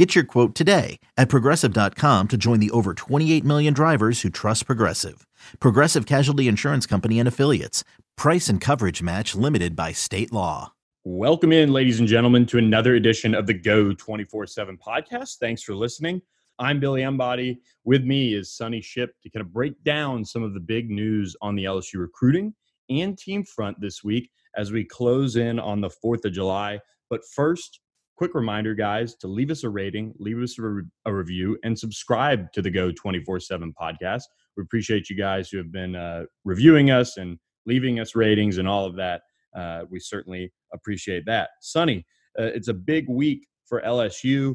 Get your quote today at progressive.com to join the over 28 million drivers who trust Progressive. Progressive Casualty Insurance Company and Affiliates. Price and coverage match limited by state law. Welcome in, ladies and gentlemen, to another edition of the Geaux 24 7 podcast. Thanks for listening. I'm Billy Embody. With me is Sonny Shipp to kind of break down some of the big news on the LSU recruiting and team front this week as we close in on the 4th of July. But first, quick reminder, guys, to leave us a rating, leave us a, re- a review, and subscribe to the Geaux 24 7 podcast. We appreciate you guys who have been uh, reviewing us and leaving us ratings and all of that. Uh, we certainly appreciate that. Sonny, uh, it's a big week for LSU.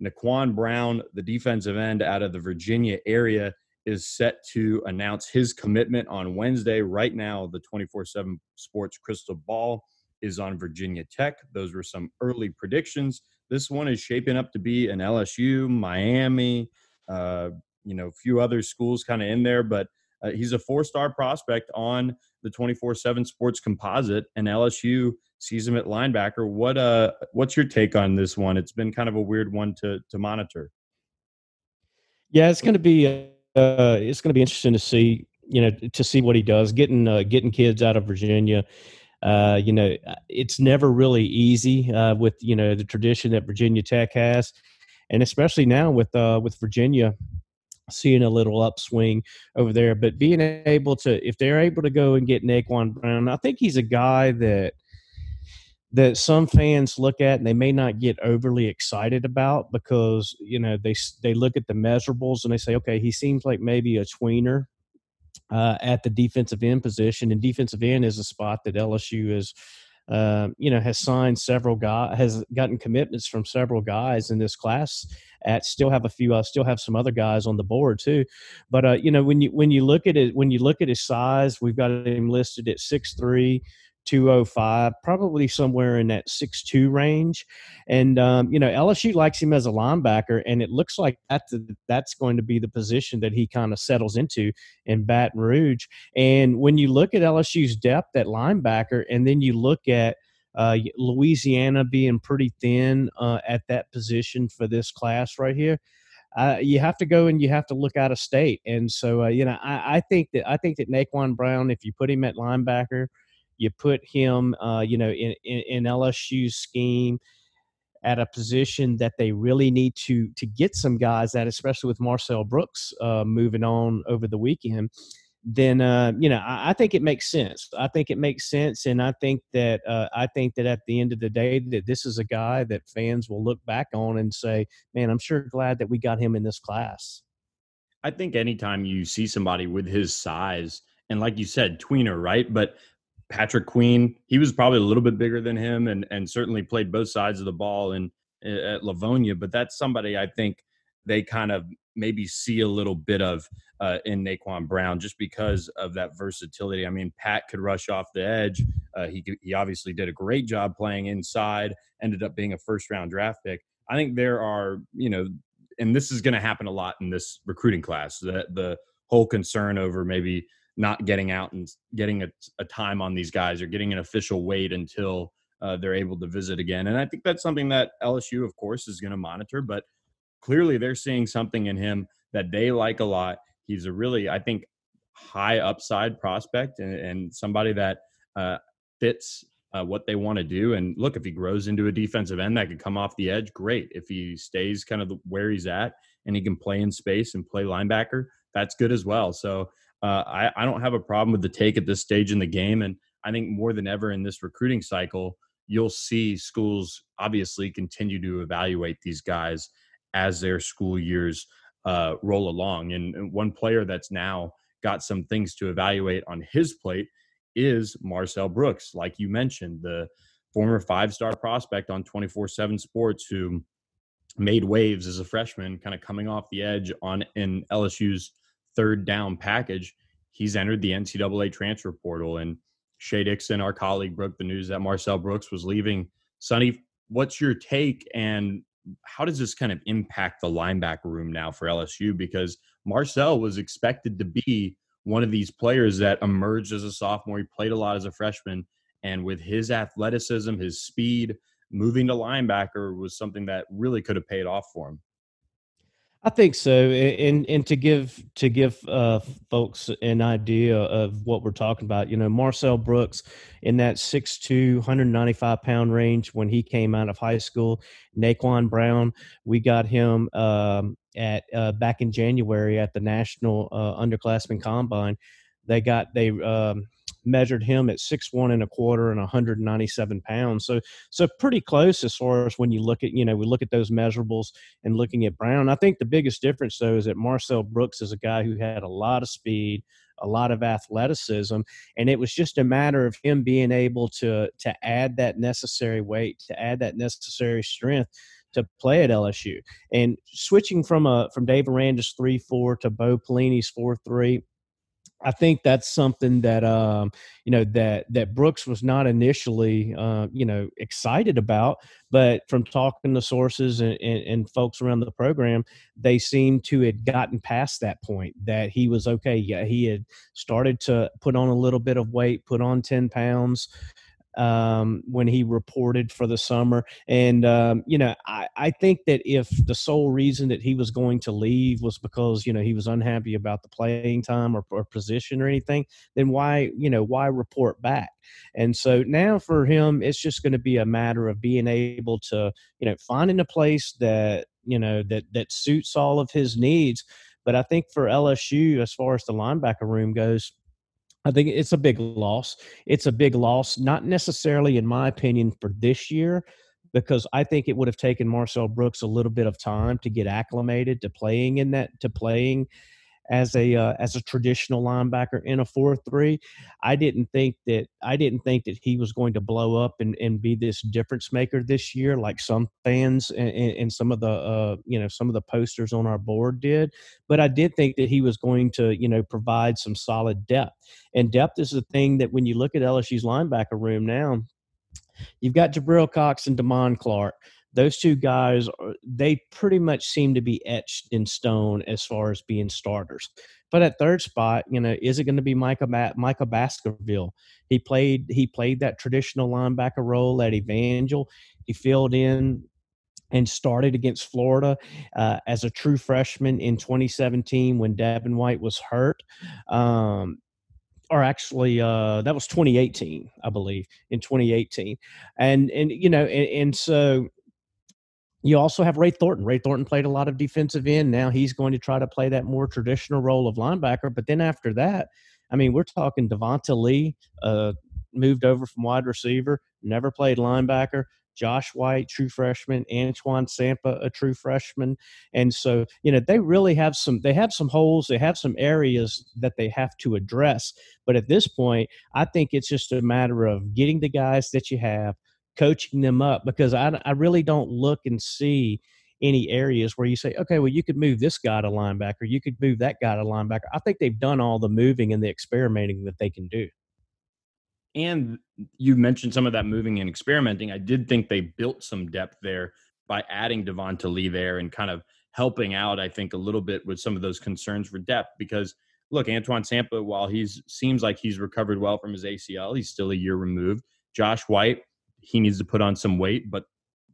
Naquan Brown, the defensive end out of the Virginia area, is set to announce his commitment on Wednesday. Right now, the 24 7 Sports Crystal Ball is on Virginia Tech. Those were some early predictions. This one is shaping up to be an LSU, Miami, uh, you know, a few other schools kind of in there, but uh, he's a four star prospect on the 24 7 Sports Composite, and LSU sees him at linebacker. What uh, what's your take on this one? It's been kind of a weird one to to monitor. Yeah, it's going to be uh, it's going to be interesting to see you know to see what he does getting uh, getting kids out of Virginia. Uh, you know, it's never really easy uh, with you know the tradition that Virginia Tech has, and especially now with uh, with Virginia seeing a little upswing over there. But being able to, if they're able to go and get Naquan Brown, I think he's a guy that that some fans look at and they may not get overly excited about because you know they they look at the measurables and they say, okay, he seems like maybe a tweener uh, at the defensive end position, and defensive end is a spot that LSU is. Uh, you know, has signed several guys, has gotten commitments from several guys in this class. At still have a few, uh, still have some other guys on the board too. But uh, you know, when you when you look at it, when you look at his size, we've got him listed at six three, 205, probably somewhere in that 6'2 range. And, um, you know, LSU likes him as a linebacker, and it looks like that's, that's going to be the position that he kind of settles into in Baton Rouge. And when you look at LSU's depth at linebacker, and then you look at uh, Louisiana being pretty thin uh, at that position for this class right here. Uh, you have to go and you have to look out of state, and so uh, you know I, I, think that I think that Naquan Brown, if you put him at linebacker, you put him, uh, you know, in, in, in LSU's scheme at a position that they really need to to get some guys at, especially with Marcel Brooks uh, moving on over the weekend. Then uh, you know I, I, think it makes sense. I think it makes sense, and I think that uh, I think that at the end of the day, that this is a guy that fans will look back on and say, "Man, I'm sure glad that we got him in this class." I think anytime you see somebody with his size, and like you said, tweener, right? But Patrick Queen, he was probably a little bit bigger than him and and certainly played both sides of the ball in at Livonia, but that's somebody I think they kind of maybe see a little bit of uh, in Naquan Brown just because of that versatility. I mean, Pat could rush off the edge. Uh, he he obviously did a great job playing inside. Ended up being a first round draft pick. I think there are you know, and this is going to happen a lot in this recruiting class. That the whole concern over maybe not getting out and getting a, a time on these guys or getting an official wait until uh, they're able to visit again. And I think that's something that LSU, of course, is going to monitor. But clearly, they're seeing something in him that they like a lot. He's a really, I think, high upside prospect and, and somebody that uh, fits uh, what they want to do. And look, if he grows into a defensive end that could come off the edge, great. If he stays kind of where he's at and he can play in space and play linebacker, that's good as well. So uh, I, I don't have a problem with the take at this stage in the game. And I think more than ever in this recruiting cycle, you'll see schools obviously continue to evaluate these guys as their school years uh, roll along. And, and, one player that's now got some things to evaluate on his plate is Marcel Brooks, like you mentioned, the former five star prospect on 24 7 Sports who made waves as a freshman, kind of coming off the edge on in LSU's third down package. he's entered the NCAA transfer portal. And Shea Dixon, our colleague, broke the news that Marcel Brooks was leaving. Sonny, what's your take and how does this kind of impact the linebacker room now for LSU? Because Marcel was expected to be one of these players that emerged as a sophomore. He played a lot as a freshman, and with his athleticism, his speed, moving to linebacker was something that really could have paid off for him. I think so, and and to give to give uh, folks an idea of what we're talking about, you know, Marcel Brooks in that 6'2", 195 pound range when he came out of high school. Naquan Brown, we got him um, at uh, back in January at the National uh, Underclassmen Combine. They got they um, measured him at six one and a quarter and 197 pounds. So so pretty close as far as when you look at you know we look at those measurables and looking at Brown. I think the biggest difference though is that Marcel Brooks is a guy who had a lot of speed, a lot of athleticism, and it was just a matter of him being able to to add that necessary weight, to add that necessary strength to play at LSU. And switching from a from Dave Aranda's three four to Bo Pelini's four three I think that's something that um, you know that that Brooks was not initially uh, you know excited about, but from talking to sources and, and, and, folks around the program, they seem to had gotten past that point that he was okay. Yeah, he had started to put on a little bit of weight, put on ten pounds, um, when he reported for the summer. And, um, you know, I, I think that if the sole reason that he was going to leave was because, you know, he was unhappy about the playing time or, or position or anything, then why, you know, why report back? And so now for him, it's just going to be a matter of being able to, you know, finding a place that, you know, that, that suits all of his needs. But I think for LSU, as far as the linebacker room goes, I think it's a big loss. It's a big loss, not necessarily, in my opinion, for this year, because I think it would have taken Marcel Brooks a little bit of time to get acclimated to playing in that, to playing as a uh, as a traditional linebacker in a four three. I didn't think that I didn't think that he was going to blow up and, and be this difference maker this year, like some fans and, and some of the uh, you know some of the posters on our board did. But I did think that he was going to you know provide some solid depth. And depth is the thing that when you look at LSU's linebacker room now, you've got Jabril Cox and Damone Clark those two guys they pretty much seem to be etched in stone as far as being starters. But at third spot you know is it going to be micah ba- micah baskerville? He played he played that traditional linebacker role at evangel. He filled in and started against Florida uh, as a true freshman in 2017 when Devin White was hurt. Um, or actually uh, that was 2018 i believe in 2018 and and you know and, and so you also have Ray Thornton. Ray Thornton played a lot of defensive end. Now he's going to try to play that more traditional role of linebacker. But then after that, I mean, we're talking Devonta Lee, uh, moved over from wide receiver, never played linebacker. Josh White, true freshman, Antoine Sampah, a true freshman, and so you know they really have some. They have some holes. They have some areas that they have to address. But at this point, I think it's just a matter of getting the guys that you have, coaching them up because I, I really don't look and see any areas where you say, okay, well, you could move this guy to linebacker, you could move that guy to linebacker. I think they've done all the moving and the experimenting that they can do. And you mentioned some of that moving and experimenting. I did think they built some depth there by adding Devonta Lee there and kind of helping out, I think, a little bit with some of those concerns for depth because look, Antoine Sampah, while he's seems like he's recovered well from his ACL, he's still a year removed. Josh White, he needs to put on some weight. But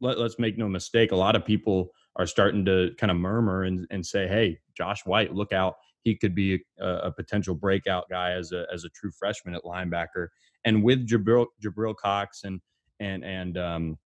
let, us make no mistake, a lot of people are starting to kind of murmur and, and say, "Hey, Josh White, look out! He could be a, a potential breakout guy as a as a true freshman at linebacker." And with Jabril, Jabril Cox and and and um,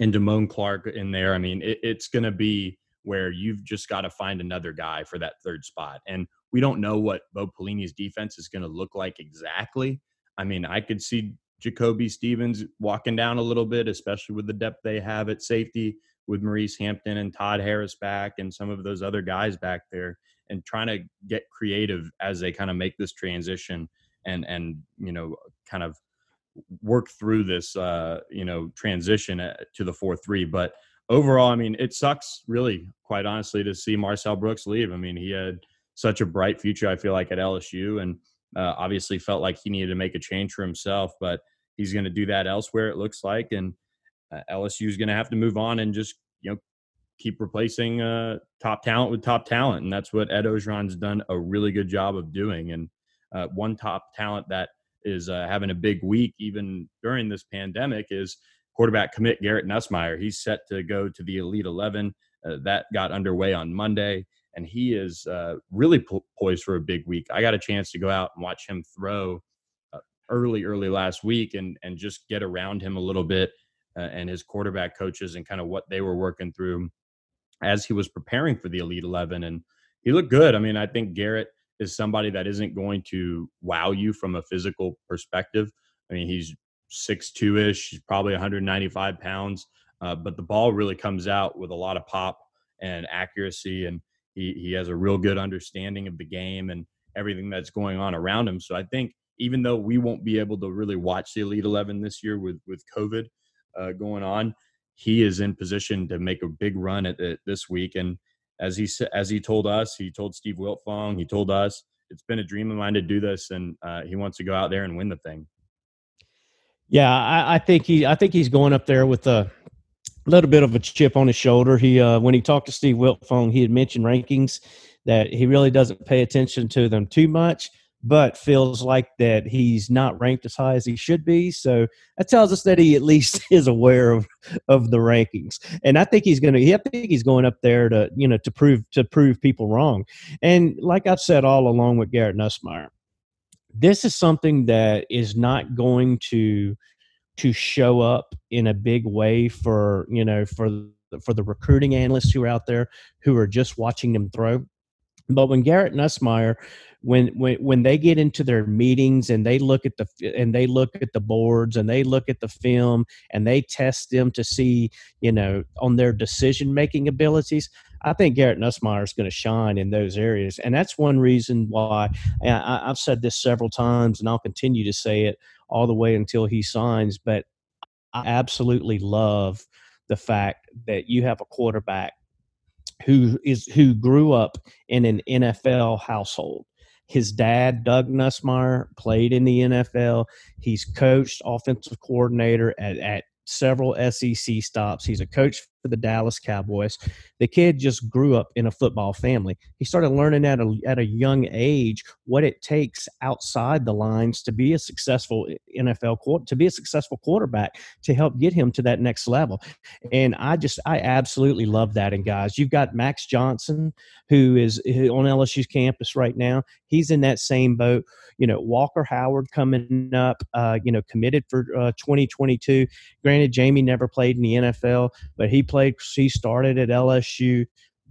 and Damone Clark in there, I mean, it, it's going to be where you've just got to find another guy for that third spot. And we don't know what Bo Pelini's defense is going to look like exactly. I mean, I could see Jacoby Stevens walking down a little bit, especially with the depth they have at safety with Maurice Hampton and Todd Harris back and some of those other guys back there and trying to get creative as they kind of make this transition and and you know kind of work through this uh you know transition uh, to the 4-3 but overall I mean it sucks really quite honestly to see Marcel Brooks leave. I mean he had such a bright future I feel like at LSU and Uh, obviously, felt like he needed to make a change for himself, but he's going to do that elsewhere. It looks like, and uh, LSU is going to have to move on and just you know keep replacing uh, top talent with top talent, and that's what Ed Orgeron's done a really good job of doing. And uh, one top talent that is uh, having a big week even during this pandemic is quarterback commit Garrett Nussmeier. He's set to go to the Elite Eleven. Uh, that got underway on Monday, and he is uh, really po- poised for a big week. I got a chance to go out and watch him throw uh, early, early last week, and and just get around him a little bit uh, and his quarterback coaches and kind of what they were working through as he was preparing for the Elite Eleven, and he looked good. I mean, I think Garrett is somebody that isn't going to wow you from a physical perspective. I mean, he's six two ish, he's probably 195 pounds, uh, but the ball really comes out with a lot of pop and accuracy, and he he has a real good understanding of the game and everything that's going on around him. So I think even though we won't be able to really watch the Elite Eleven this year with with COVID uh, going on, he is in position to make a big run at it this week. And as he as he told us, he told Steve Wiltfong, he told us it's been a dream of mine to do this, and uh, he wants to go out there and win the thing. Yeah, I, I, think he I think he's going up there with a little bit of a chip on his shoulder. He uh, when he talked to Steve Wiltfong, he had mentioned rankings that he really doesn't pay attention to them too much but feels like that he's not ranked as high as he should be. So that tells us that he at least is aware of of the rankings. And I think he's to. I think he's going up there to you know to prove to prove people wrong. And like I've said all along with Garrett Nussmeier, this is something that is not going to to show up in a big way for you know for for the recruiting analysts who are out there who are just watching them throw. But when Garrett Nussmeier, when when when they get into their meetings and they look at the and they look at the boards and they look at the film and they test them to see you know on their decision making abilities I think Garrett Nussmeier is going to shine in those areas, and that's one reason why I, I've said this several times, and I'll continue to say it all the way until he signs. But I absolutely love the fact that you have a quarterback who is who grew up in an NFL household. His dad, Doug Nussmeier, played in the NFL. He's coached offensive coordinator at, at several SEC stops. He's a coach for the Dallas Cowboys. The kid just grew up in a football family. He started learning at a, at a young age what it takes outside the lines to be a successful NFL to be a successful quarterback to help get him to that next level. And I just I absolutely love that. And guys, you've got Max Johnson who is on LSU's campus right now. He's in that same boat. You know, Walker Howard coming up. Uh, you know, committed for uh, 2022. Granted, Jamie never played in the NFL, but he played. He started at LSU,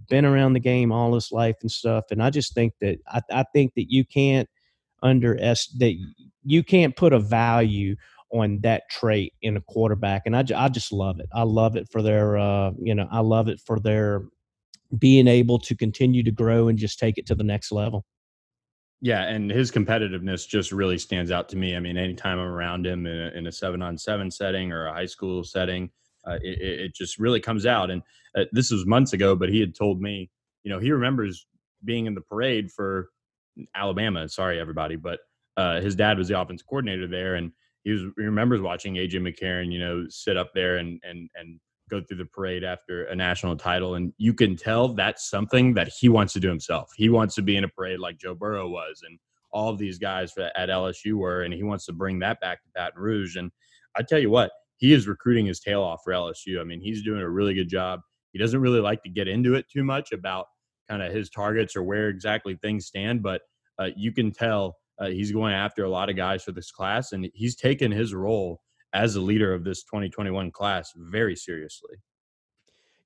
been around the game all his life and stuff. And I just think that I, I think that you can't underestimate that you can't put a value on that trait in a quarterback. And I, I just love it. I love it for their, uh, you know, I love it for their being able to continue to grow and just take it to the next level. Yeah, and his competitiveness just really stands out to me. I mean, anytime I'm around him in a, in a seven on seven setting or a high school setting, uh, it, it, just really comes out. And uh, this was months ago, but he had told me, you know, he remembers being in the parade for Alabama. Sorry, everybody, but uh, his dad was the offensive coordinator there, and he was he remembers watching AJ McCarron, you know, sit up there and and and go through the parade after a national title, and you can tell that's something that he wants to do himself. He wants to be in a parade like Joe Burrow was, and all of these guys at LSU were, and he wants to bring that back to Baton Rouge. And I tell you what, he is recruiting his tail off for LSU. I mean, he's doing a really good job. He doesn't really like to get into it too much about kind of his targets or where exactly things stand, but uh, you can tell uh, he's going after a lot of guys for this class, and he's taken his role as a leader of this 2021 class very seriously.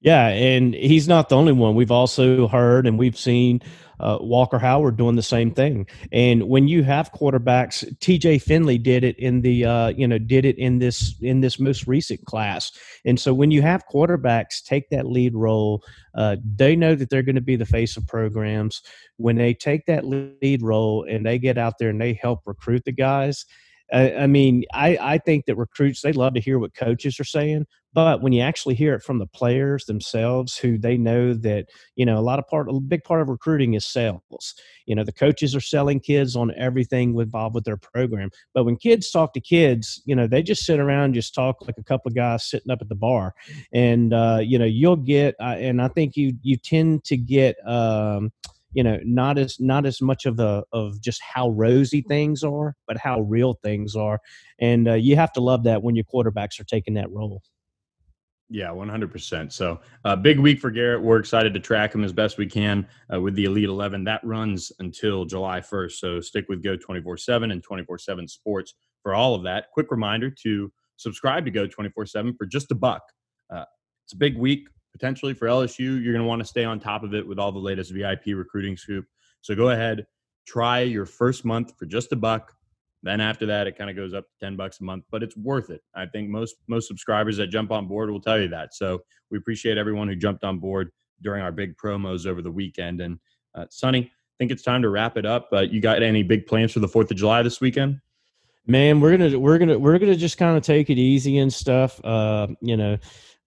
Yeah, and he's not the only one. We've also heard and we've seen uh, Walker Howard doing the same thing. And when you have quarterbacks, T.J. Finley did it in the uh, you know did it in this in this most recent class. And so when you have quarterbacks take that lead role, uh, they know that they're going to be the face of programs. When they take that lead role and they get out there and they help recruit the guys, I, mean, I, I think that recruits they love to hear what coaches are saying, but when you actually hear it from the players themselves, who they know that you know a lot of part, a big part of recruiting is sales. You know, the coaches are selling kids on everything involved with their program. But when kids talk to kids, you know, they just sit around, just talk like a couple of guys sitting up at the bar, and uh, you know, you'll get, uh, and I think you you tend to get. Um, you know not as not as much of the of just how rosy things are but how real things are and uh, you have to love that when your quarterbacks are taking that role yeah, 100%. So, uh, big week for Garrett. We're excited to track him as best we can uh, with the Elite 11. That runs until July 1st. So, stick with Geaux 24 7 and 24 7 Sports for all of that. Quick reminder to subscribe to Geaux 24 7 for just a buck. Uh, it's a big week potentially for LSU. You're going to want to stay on top of it with all the latest VIP recruiting scoop. So, go ahead, try your first month for just a buck. Then after that, it kind of goes up to 10 bucks a month, but it's worth it. I think most most subscribers that jump on board will tell you that. So we appreciate everyone who jumped on board during our big promos over the weekend. And uh, Sonny, I think it's time to wrap it up. Uh, you got any big plans for the Fourth of July this weekend? Man, we're gonna we're gonna we're gonna just kind of take it easy and stuff. Uh, you know,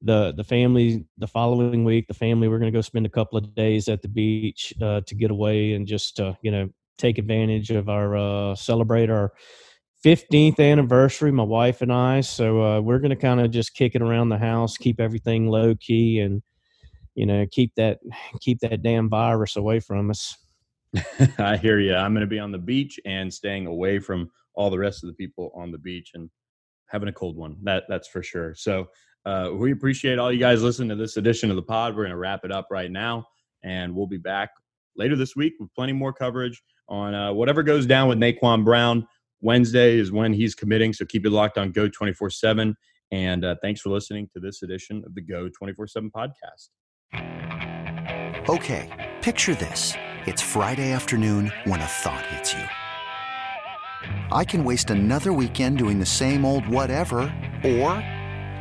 the the family the following week, the family we're gonna go spend a couple of days at the beach uh, to get away and just uh, you know take advantage of our uh, celebrate our 15th anniversary, my wife and I. So uh, we're going to kind of just kick it around the house, keep everything low key, and you know keep that keep that damn virus away from us. I hear you. I'm going to be on the beach and staying away from all the rest of the people on the beach and having a cold one. That that's for sure. So uh, we appreciate all you guys listening to this edition of the pod. We're going to wrap it up right now, and we'll be back later this week with plenty more coverage on uh, whatever goes down with Naquan Brown. Wednesday is when he's committing, so keep it locked on Geaux 24 7. And uh, thanks for listening to this edition of the Geaux 24 7 podcast. Okay, picture this. It's Friday afternoon when a thought hits you. I can waste another weekend doing the same old whatever, or